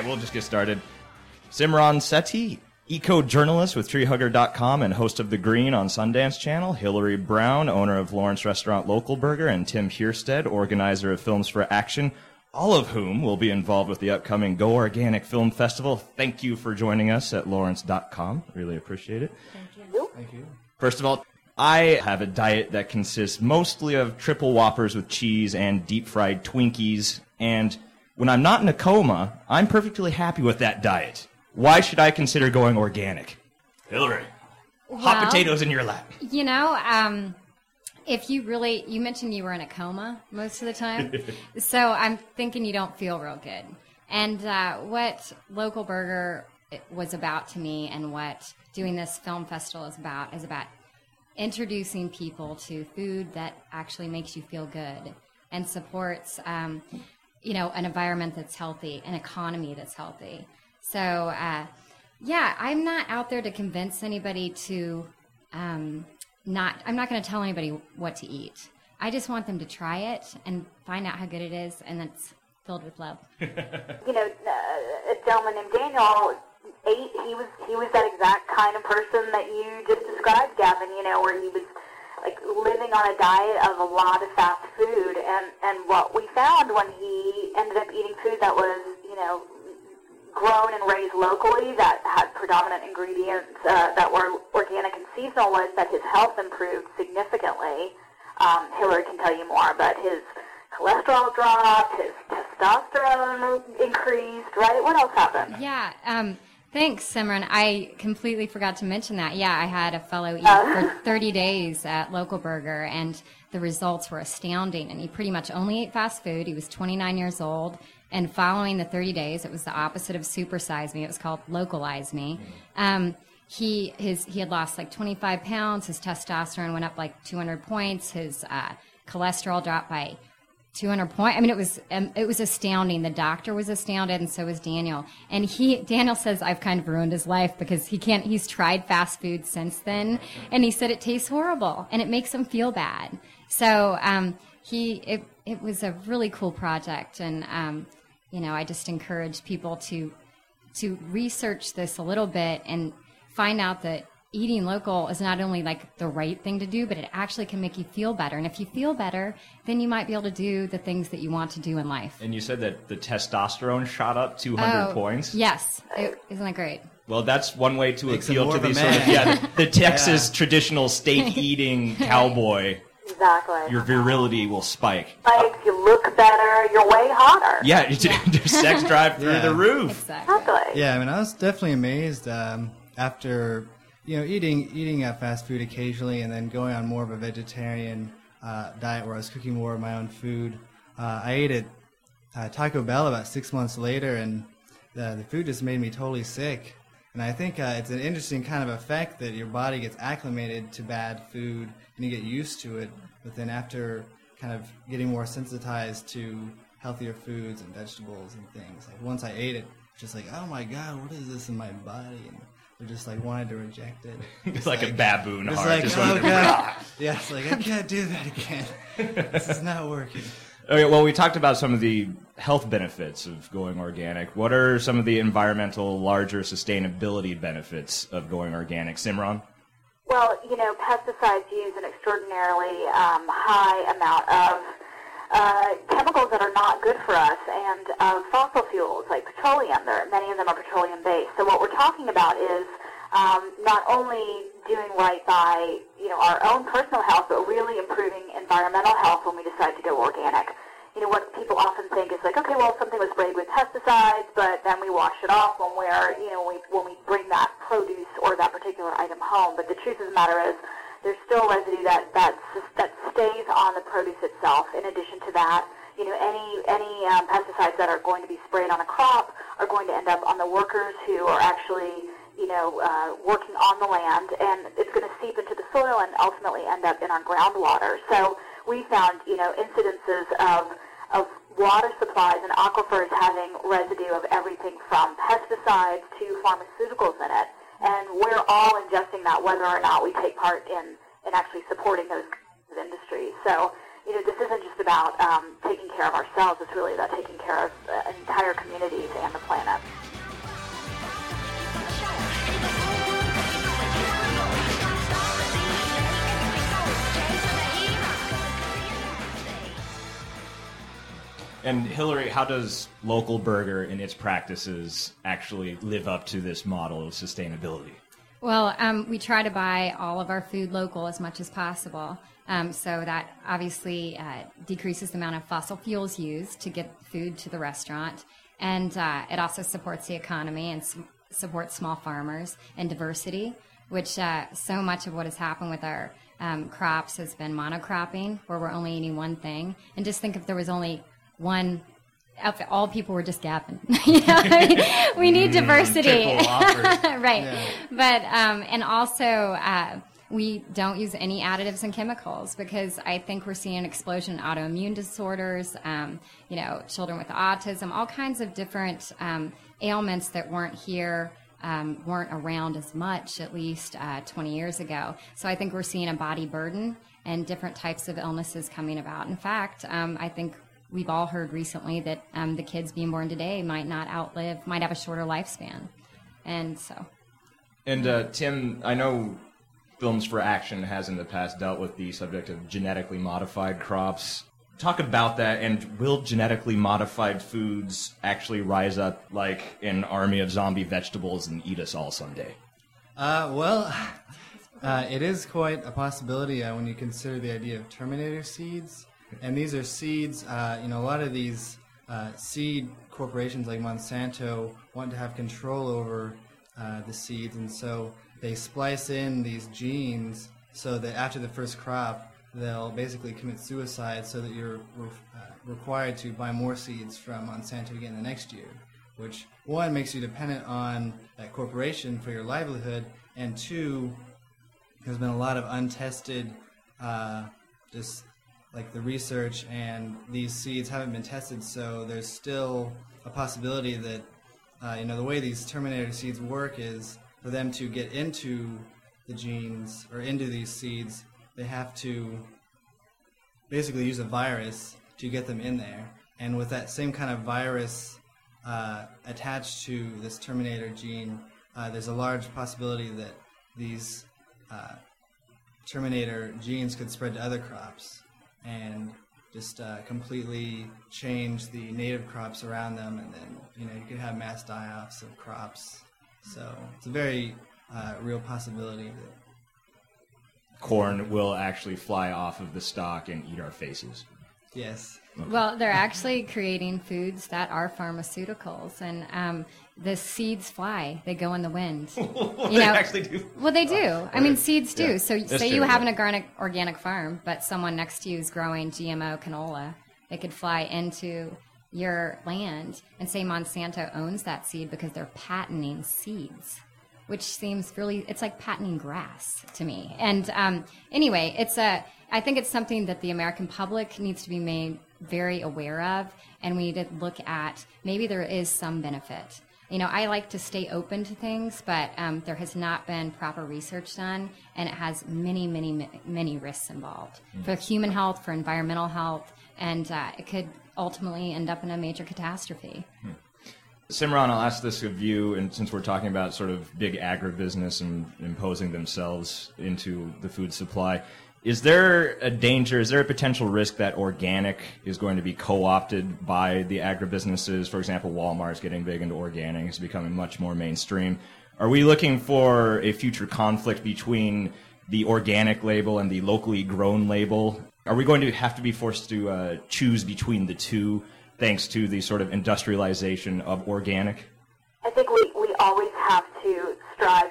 Okay, we'll just get started. Simran Sethi, eco-journalist with treehugger.com and host of The Green on Sundance Channel. Hillary Brown, owner of Lawrence Restaurant Local Burger. And Tim Hjersted, organizer of Films for Action, all of whom will be involved with the upcoming Go Organic Film Festival. Thank you for joining us at lawrence.com. Really appreciate it. Thank you. Thank you. First of all, I have a diet that consists mostly of triple whoppers with cheese and deep fried Twinkies. And when I'm not in a coma, I'm perfectly happy with that diet. Why should I consider going organic? Hillary, hot Well, potatoes in your lap. You know, um, if you really, you mentioned you were in a coma most of the time. so I'm thinking you don't feel real good. And uh, what Local Burger was about to me and what doing this film festival is about is about introducing people to food that actually makes you feel good and supports, um, you know, an environment that's healthy, an economy that's healthy. So, uh, yeah, I'm not out there to convince anybody to um, not. I'm not going to tell anybody what to eat. I just want them to try it and find out how good it is, and that's filled with love. you know, uh, a gentleman named Daniel ate. He was he was that exact kind of person that you just described, Gavin. You know, where he was like living on a diet of a lot of fast food, and and what we found when he ended up eating food that was you know grown and raised locally that had predominant ingredients uh, that were organic and seasonal was that his health improved significantly. Um, Hillary can tell you more, but his cholesterol dropped, his testosterone increased, right? What else happened? Yeah. Um, thanks, Simran. I completely forgot to mention that. Yeah, I had a fellow eat Uh. for 30 days at Local Burger, and the results were astounding. And he pretty much only ate fast food. He was 29 years old. And following the 30 days, it was the opposite of supersize me. It was called localize me. Um, he his he had lost like 25 pounds. His testosterone went up like 200 points. His uh, cholesterol dropped by 200 point. I mean, it was um, it was astounding. The doctor was astounded, and so was Daniel. And he Daniel says I've kind of ruined his life because he can't. He's tried fast food since then, and he said it tastes horrible and it makes him feel bad. So um, he it it was a really cool project, and um, you know I just encourage people to to research this a little bit and find out that eating local is not only like the right thing to do, but it actually can make you feel better. And if you feel better, then you might be able to do the things that you want to do in life. And you said that the testosterone shot up 200 Oh, points. Yes. It, isn't that great? Well, that's one way to Makes appeal to of a the sort of yeah, the, the Texas traditional steak eating cowboy. Exactly. Your virility will spike. Makes you look better. You're way hotter. Yeah, your sex drive through Yeah. the roof. Exactly. Exactly. Yeah, I mean, I was definitely amazed um, after you know eating eating uh, fast food occasionally, and then going on more of a vegetarian uh, diet where I was cooking more of my own food. Uh, I ate at uh, Taco Bell about six months later, and the, the food just made me totally sick. And I think uh, it's an interesting kind of effect that your body gets acclimated to bad food and you get used to it. But then after kind of getting more sensitized to healthier foods and vegetables and things, like once I ate it, just like, oh my god, what is this in my body? And I just like wanted to reject it. It's like a baboon It's heart. like, just oh wanted to- god, yeah, it's like I can't do that again. this is not working. Okay, well, we talked about some of the health benefits of going organic. What are some of the environmental, larger sustainability benefits of going organic? Simran? Well, you know, pesticides use an extraordinarily um, high amount of uh, chemicals that are not good for us, and of fossil fuels like petroleum. There, many of them are petroleum based. So what we're talking about is um, not only doing right by you know our own personal health, but really improving environmental health when we decide to go organic. You know what people often think is like, okay, well something was sprayed with pesticides, but then we wash it off when we're you know we, when we bring that produce or that particular item home. But the truth of the matter is, there's still residue that that that stays on the produce itself. In addition to that, you know, any any um, pesticides that are going to be sprayed on a crop are going to end up on the workers who are actually you know uh, working on the land, and it's going to seep into the soil and ultimately end up in our groundwater. So we found you know incidences of of water supplies and aquifers having residue of everything from pesticides to pharmaceuticals in it and we're all ingesting that whether or not we take part in, in actually supporting those industries. So, you know, this isn't just about um, taking care of ourselves. It's really about taking care of uh, entire communities and the planet. And Hillary, how does Local Burger and its practices actually live up to this model of sustainability? Well, um, we try to buy all of our food local as much as possible. Um, so that obviously uh, decreases the amount of fossil fuels used to get food to the restaurant. And uh, it also supports the economy and s- supports small farmers and diversity, which uh, so much of what has happened with our um, crops has been monocropping, where we're only eating one thing. And just think if there was only one all people were just gapping. you know, I mean, we need diversity, right? Yeah. But um, and also uh, we don't use any additives and chemicals because I think we're seeing an explosion in autoimmune disorders. Um, you know, children with autism, all kinds of different um, ailments that weren't here. Um, weren't around as much, at least uh, 20 years ago. So I think we're seeing a body burden and different types of illnesses coming about. In fact, um, I think we've all heard recently that um, the kids being born today might not outlive, might have a shorter lifespan. And so, And uh, Tim, I know Films for Action has in the past dealt with the subject of genetically modified crops. Talk about that, and will genetically modified foods actually rise up like an army of zombie vegetables and eat us all someday? Uh, well, uh, it is quite a possibility uh, when you consider the idea of Terminator seeds. And these are seeds, uh, you know, a lot of these uh, seed corporations like Monsanto want to have control over uh, the seeds, and so they splice in these genes so that after the first crop, they'll basically commit suicide so that you're re- uh, required to buy more seeds from Monsanto again the next year which one makes you dependent on that corporation for your livelihood, and two, there's been a lot of untested, uh, just like the research, and these seeds haven't been tested, so there's still a possibility that, uh, you know, the way these Terminator seeds work is for them to get into the genes or into these seeds, they have to basically use a virus to get them in there. And with that same kind of virus uh, attached to this Terminator gene, uh, there's a large possibility that these uh, Terminator genes could spread to other crops and just uh, completely change the native crops around them, and then you know you could have mass die-offs of crops. So it's a very uh, real possibility that Corn will actually fly off of the stalk and eat our faces. yes, well, they're actually creating foods that are pharmaceuticals, and um, the seeds fly; they go in the wind. you they actually do. Well, they do. I mean, seeds do. Yeah. So, That's say you have yeah. an organic organic farm, but someone next to you is growing GMO canola. They could fly into your land and say Monsanto owns that seed because they're patenting seeds, which seems really it's like patenting grass to me. And um, anyway, it's a I think it's something that the American public needs to be made very aware of, and we need to look at maybe there is some benefit. You know, I like to stay open to things, but um, there has not been proper research done, and it has many, many, many risks involved for human health, for environmental health, and uh, it could ultimately end up in a major catastrophe. Simran, I'll ask this of you, and since we're talking about sort of big agribusiness and imposing themselves into the food supply, is there a danger, is there a potential risk that organic is going to be co-opted by the agribusinesses? For example, Walmart is getting big into organic, it's becoming much more mainstream. Are we looking for a future conflict between the organic label and the locally grown label? Are we going to have to be forced to uh, choose between the two thanks to the sort of industrialization of organic? I think we, we always have to strive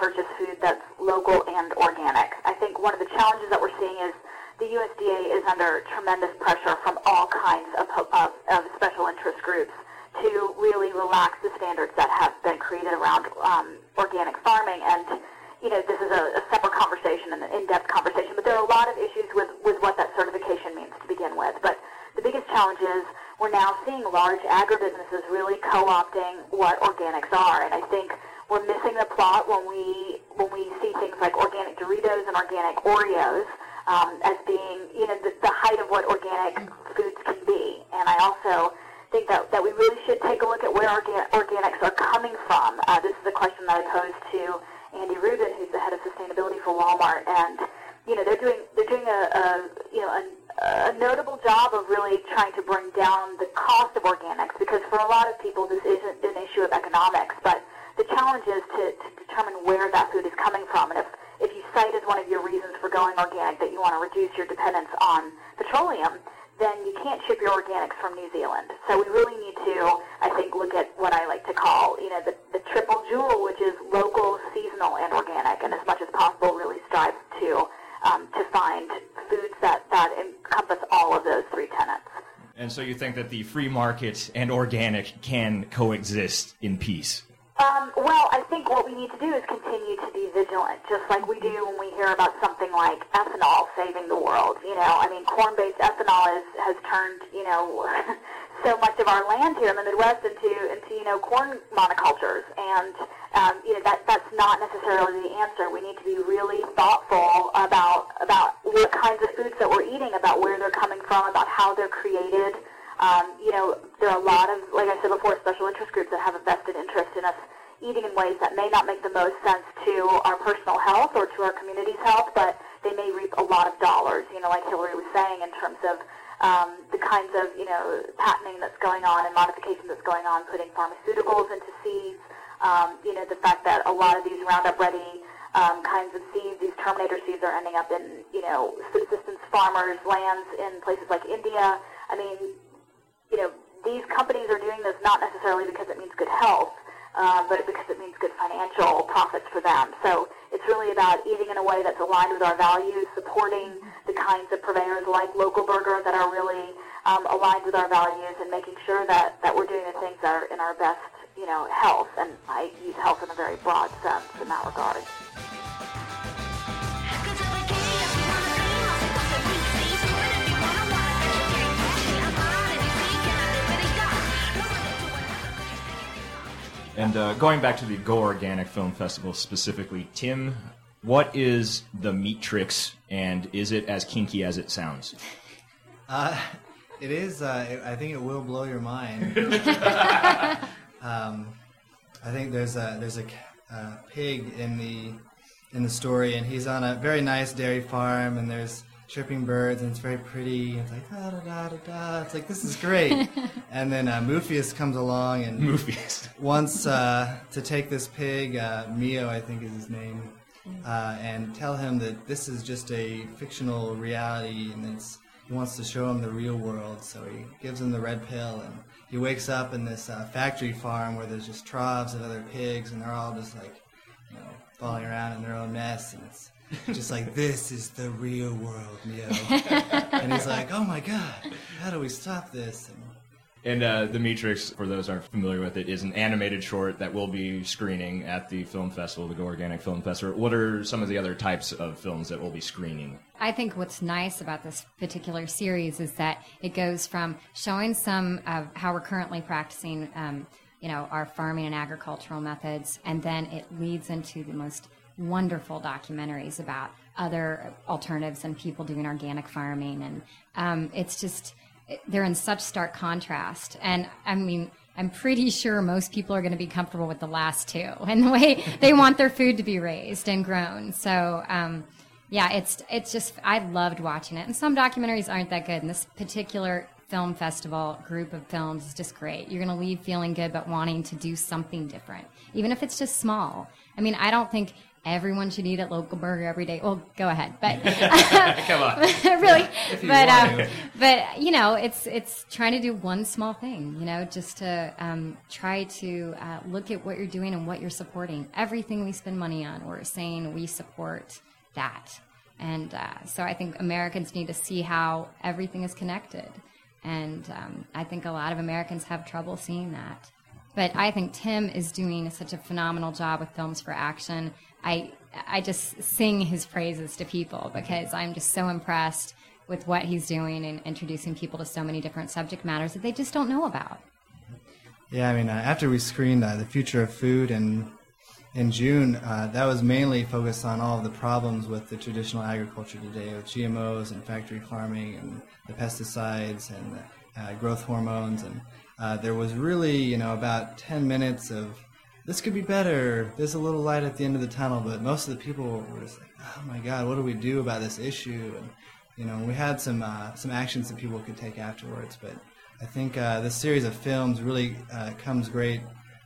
purchase food that's local and organic. I think one of the challenges that we're seeing is the USDA is under tremendous pressure from all kinds of, of, of special interest groups to really relax the standards that have been created around um, organic farming. And, you know, this is a, a separate conversation and an in-depth conversation, but there are a lot of issues with, with what that certification means to begin with. But the biggest challenge is we're now seeing large agribusinesses really co-opting what organics are, and I think we're missing the plot when we when we see things like organic Doritos and organic Oreos um, as being, you know, the, the height of what organic foods can be. And I also think that, that we really should take a look at where organ- organics are coming from. Uh, this is a question that I posed to Andy Ruben, who's the head of sustainability for Walmart, and you know they're doing they're doing a, a you know a, a notable job of really trying to bring down the cost of organics because for a lot of people this isn't an issue of economics, but the challenge is to, to determine where that food is coming from, and if if you cite as one of your reasons for going organic that you want to reduce your dependence on petroleum, then you can't ship your organics from New Zealand. So we really need to, I think, look at what I like to call, you know, the, the triple jewel, which is local, seasonal, and organic, and as much as possible really strive to um, to find foods that, that encompass all of those three tenets. And so you think that the free market and organic can coexist in peace? Um, well, I think what we need to do is continue to be vigilant, just like we do when we hear about something like ethanol saving the world. You know, I mean, corn-based ethanol is, has turned, you know, so much of our land here in the Midwest into, into you know, corn monocultures. And, um, you know, that, that's not necessarily the answer. We need to be really thoughtful about, about what kinds of foods that we're eating, about where they're coming from, about how they're created. Um, you know, there are a lot of, like I said before, special interest groups that have a vested interest in us eating in ways that may not make the most sense to our personal health or to our community's health, but they may reap a lot of dollars, you know, like Hillary was saying, in terms of um, the kinds of, you know, patenting that's going on and modification that's going on, putting pharmaceuticals into seeds, um, you know, the fact that a lot of these Roundup Ready um, kinds of seeds, these Terminator seeds are ending up in, you know, subsistence farmers' lands in places like India. I mean, these companies are doing this not necessarily because it means good health, uh, but because it means good financial profits for them. So it's really about eating in a way that's aligned with our values, supporting the kinds of purveyors like Local Burger that are really um, aligned with our values, and making sure that, that we're doing the things that are in our best, you know, health. And I use health in a very broad sense in that regard. And uh, going back to the Go Organic Film Festival specifically, Tim, what is the Meatrix, and is it as kinky as it sounds? Uh, it is. Uh, I think it will blow your mind. um, I think there's a there's a uh, pig in the in the story, and he's on a very nice dairy farm, and there's chirping birds, and it's very pretty. It's like da da da da da. It's like this is great. and then uh, Moopheus comes along and Moopheus wants uh, to take this pig, uh, Mio, I think is his name, uh, and tell him that this is just a fictional reality, and it's he wants to show him the real world. So he gives him the red pill, and he wakes up in this uh, factory farm where there's just troughs of other pigs, and they're all just like, you know, falling around in their own mess, and it's just like this is the real world, Mio. and he's like, "Oh my god, how do we stop this?" And And uh, The Meatrix, for those who aren't familiar with it, is an animated short that will be screening at the film festival, the Go Organic Film Festival. What are some of the other types of films that will be screening? I think what's nice about this particular series is that it goes from showing some of how we're currently practicing, um, you know, our farming and agricultural methods, and then it leads into the most wonderful documentaries about other alternatives and people doing organic farming, and um, it's just they're in such stark contrast. And I mean, I'm pretty sure most people are going to be comfortable with the last two and the way they want their food to be raised and grown. So. Um, yeah, it's it's just I loved watching it, and some documentaries aren't that good. And this particular film festival group of films is just great. You're going to leave feeling good, but wanting to do something different, even if it's just small. I mean, I don't think everyone should eat at local burger every day. Well, go ahead, but Come on. really, but um, but you know, it's it's trying to do one small thing. You know, just to um, try to uh, look at what you're doing and what you're supporting. Everything we spend money on, we're saying we support that. And uh, so I think Americans need to see how everything is connected. And um, I think a lot of Americans have trouble seeing that. But I think Tim is doing such a phenomenal job with Films for Action. I I just sing his praises to people because I'm just so impressed with what he's doing and introducing people to so many different subject matters that they just don't know about. Yeah, I mean, uh, after we screened uh, the future of food and in June, uh, that was mainly focused on all of the problems with the traditional agriculture today, with GMOs and factory farming and the pesticides and the uh, growth hormones. And uh, there was really, you know, about 10 minutes of this could be better. There's a little light at the end of the tunnel, but most of the people were just like, "Oh my God, what do we do about this issue?" And you know, we had some uh, some actions that people could take afterwards. But I think uh, this series of films really uh, comes great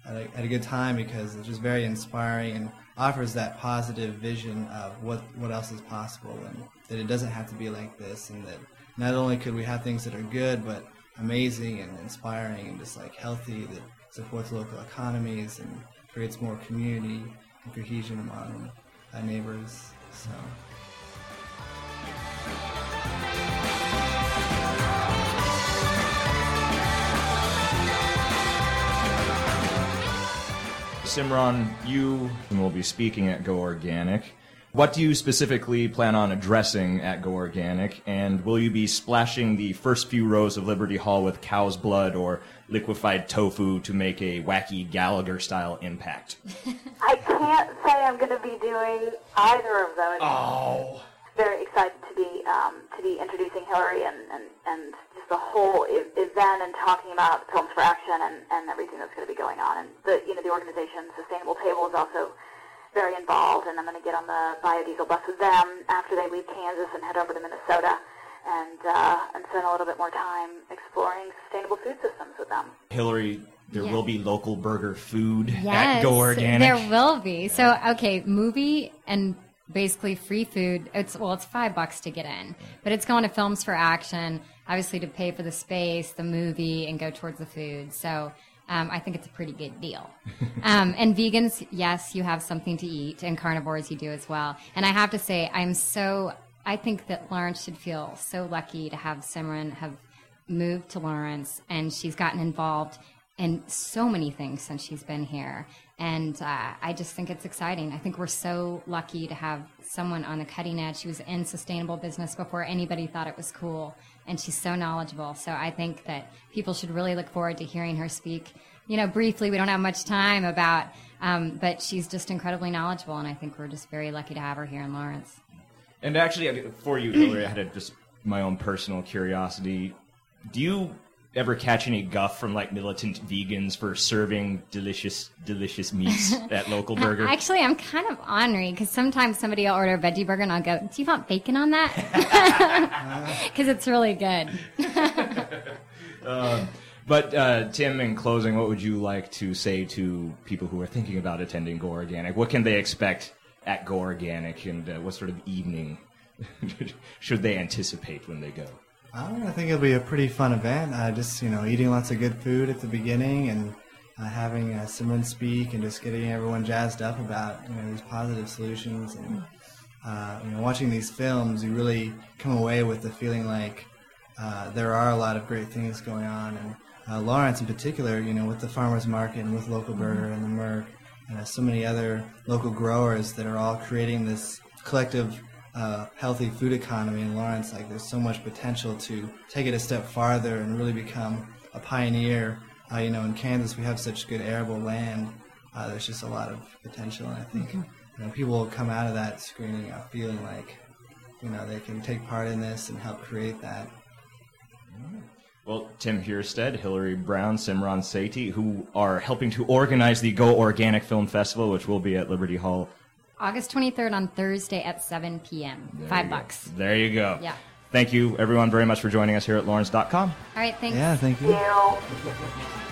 at a, at a good time because it's just very inspiring and offers that positive vision of what what else is possible and that it doesn't have to be like this and that not only could we have things that are good but amazing and inspiring and just like healthy that supports local economies and creates more community and cohesion among uh, neighbors. So. Simran, you will be speaking at Go Organic. What do you specifically plan on addressing at Go Organic? And will you be splashing the first few rows of Liberty Hall with cow's blood or liquefied tofu to make a wacky Gallagher style impact? I can't say I'm going to be doing either of those. Oh. Very excited to be um, to be introducing Hillary and, and, and just the whole event and talking about Films for Action and, and everything that's going to be going on. And the you know the organization Sustainable Table is also very involved, and I'm going to get on the biodiesel bus with them after they leave Kansas and head over to Minnesota and uh, and spend a little bit more time exploring sustainable food systems with them. Hillary, there Yeah. will be local burger food at Yes, Go Organic. there will be. So, okay, movie and basically free food. It's well, it's five bucks to get in, but it's going to Films for Action, obviously to pay for the space, the movie, and go towards the food. So. Um, I think it's a pretty good deal. Um, and vegans, yes, you have something to eat, and carnivores, you do as well. And I have to say, I'm so, I think that Lawrence should feel so lucky to have Simran have moved to Lawrence, and she's gotten involved in so many things since she's been here. And uh, I just think it's exciting. I think we're so lucky to have someone on the cutting edge. She was in sustainable business before anybody thought it was cool, and she's so knowledgeable. So I think that people should really look forward to hearing her speak. You know, briefly, we don't have much time about, um, but she's just incredibly knowledgeable, and I think we're just very lucky to have her here in Lawrence. And actually, for you, Hillary, I had a, just my own personal curiosity. Do you ever catch any guff from like militant vegans for serving delicious, delicious meats at local burger? Actually, I'm kind of ornery because sometimes somebody will order a veggie burger and I'll go, "Do you want bacon on that?" Because it's really good. But uh, Tim, in closing, what would you like to say to people who are thinking about attending Go Organic? What can they expect at Go Organic, and uh, what sort of evening should they anticipate when they go? I don't know, I think it'll be a pretty fun event. Uh, just you know, eating lots of good food at the beginning and uh, having uh, Simran speak and just getting everyone jazzed up about you know these positive solutions and uh, you know watching these films. You really come away with the feeling like uh, there are a lot of great things going on. And uh, Lawrence, in particular, you know, with the farmers market and with Local Burger and the Merc and so many other local growers that are all creating this collective uh, healthy food economy in Lawrence. Like, there's so much potential to take it a step farther and really become a pioneer. Uh, you know, in Kansas, we have such good arable land. Uh, there's just a lot of potential, and I think you know people will come out of that screening feeling like you know they can take part in this and help create that. Well, Tim Hjersted, Hillary Brown, Simran Sethi, who are helping to organize the Go Organic Film Festival, which will be at Liberty Hall. August 23rd on Thursday at 7 p.m. There Five you go. bucks. There you go. Yeah. Thank you, everyone, very much for joining us here at Lawrence.com. All right, thanks. Yeah, thank you. You.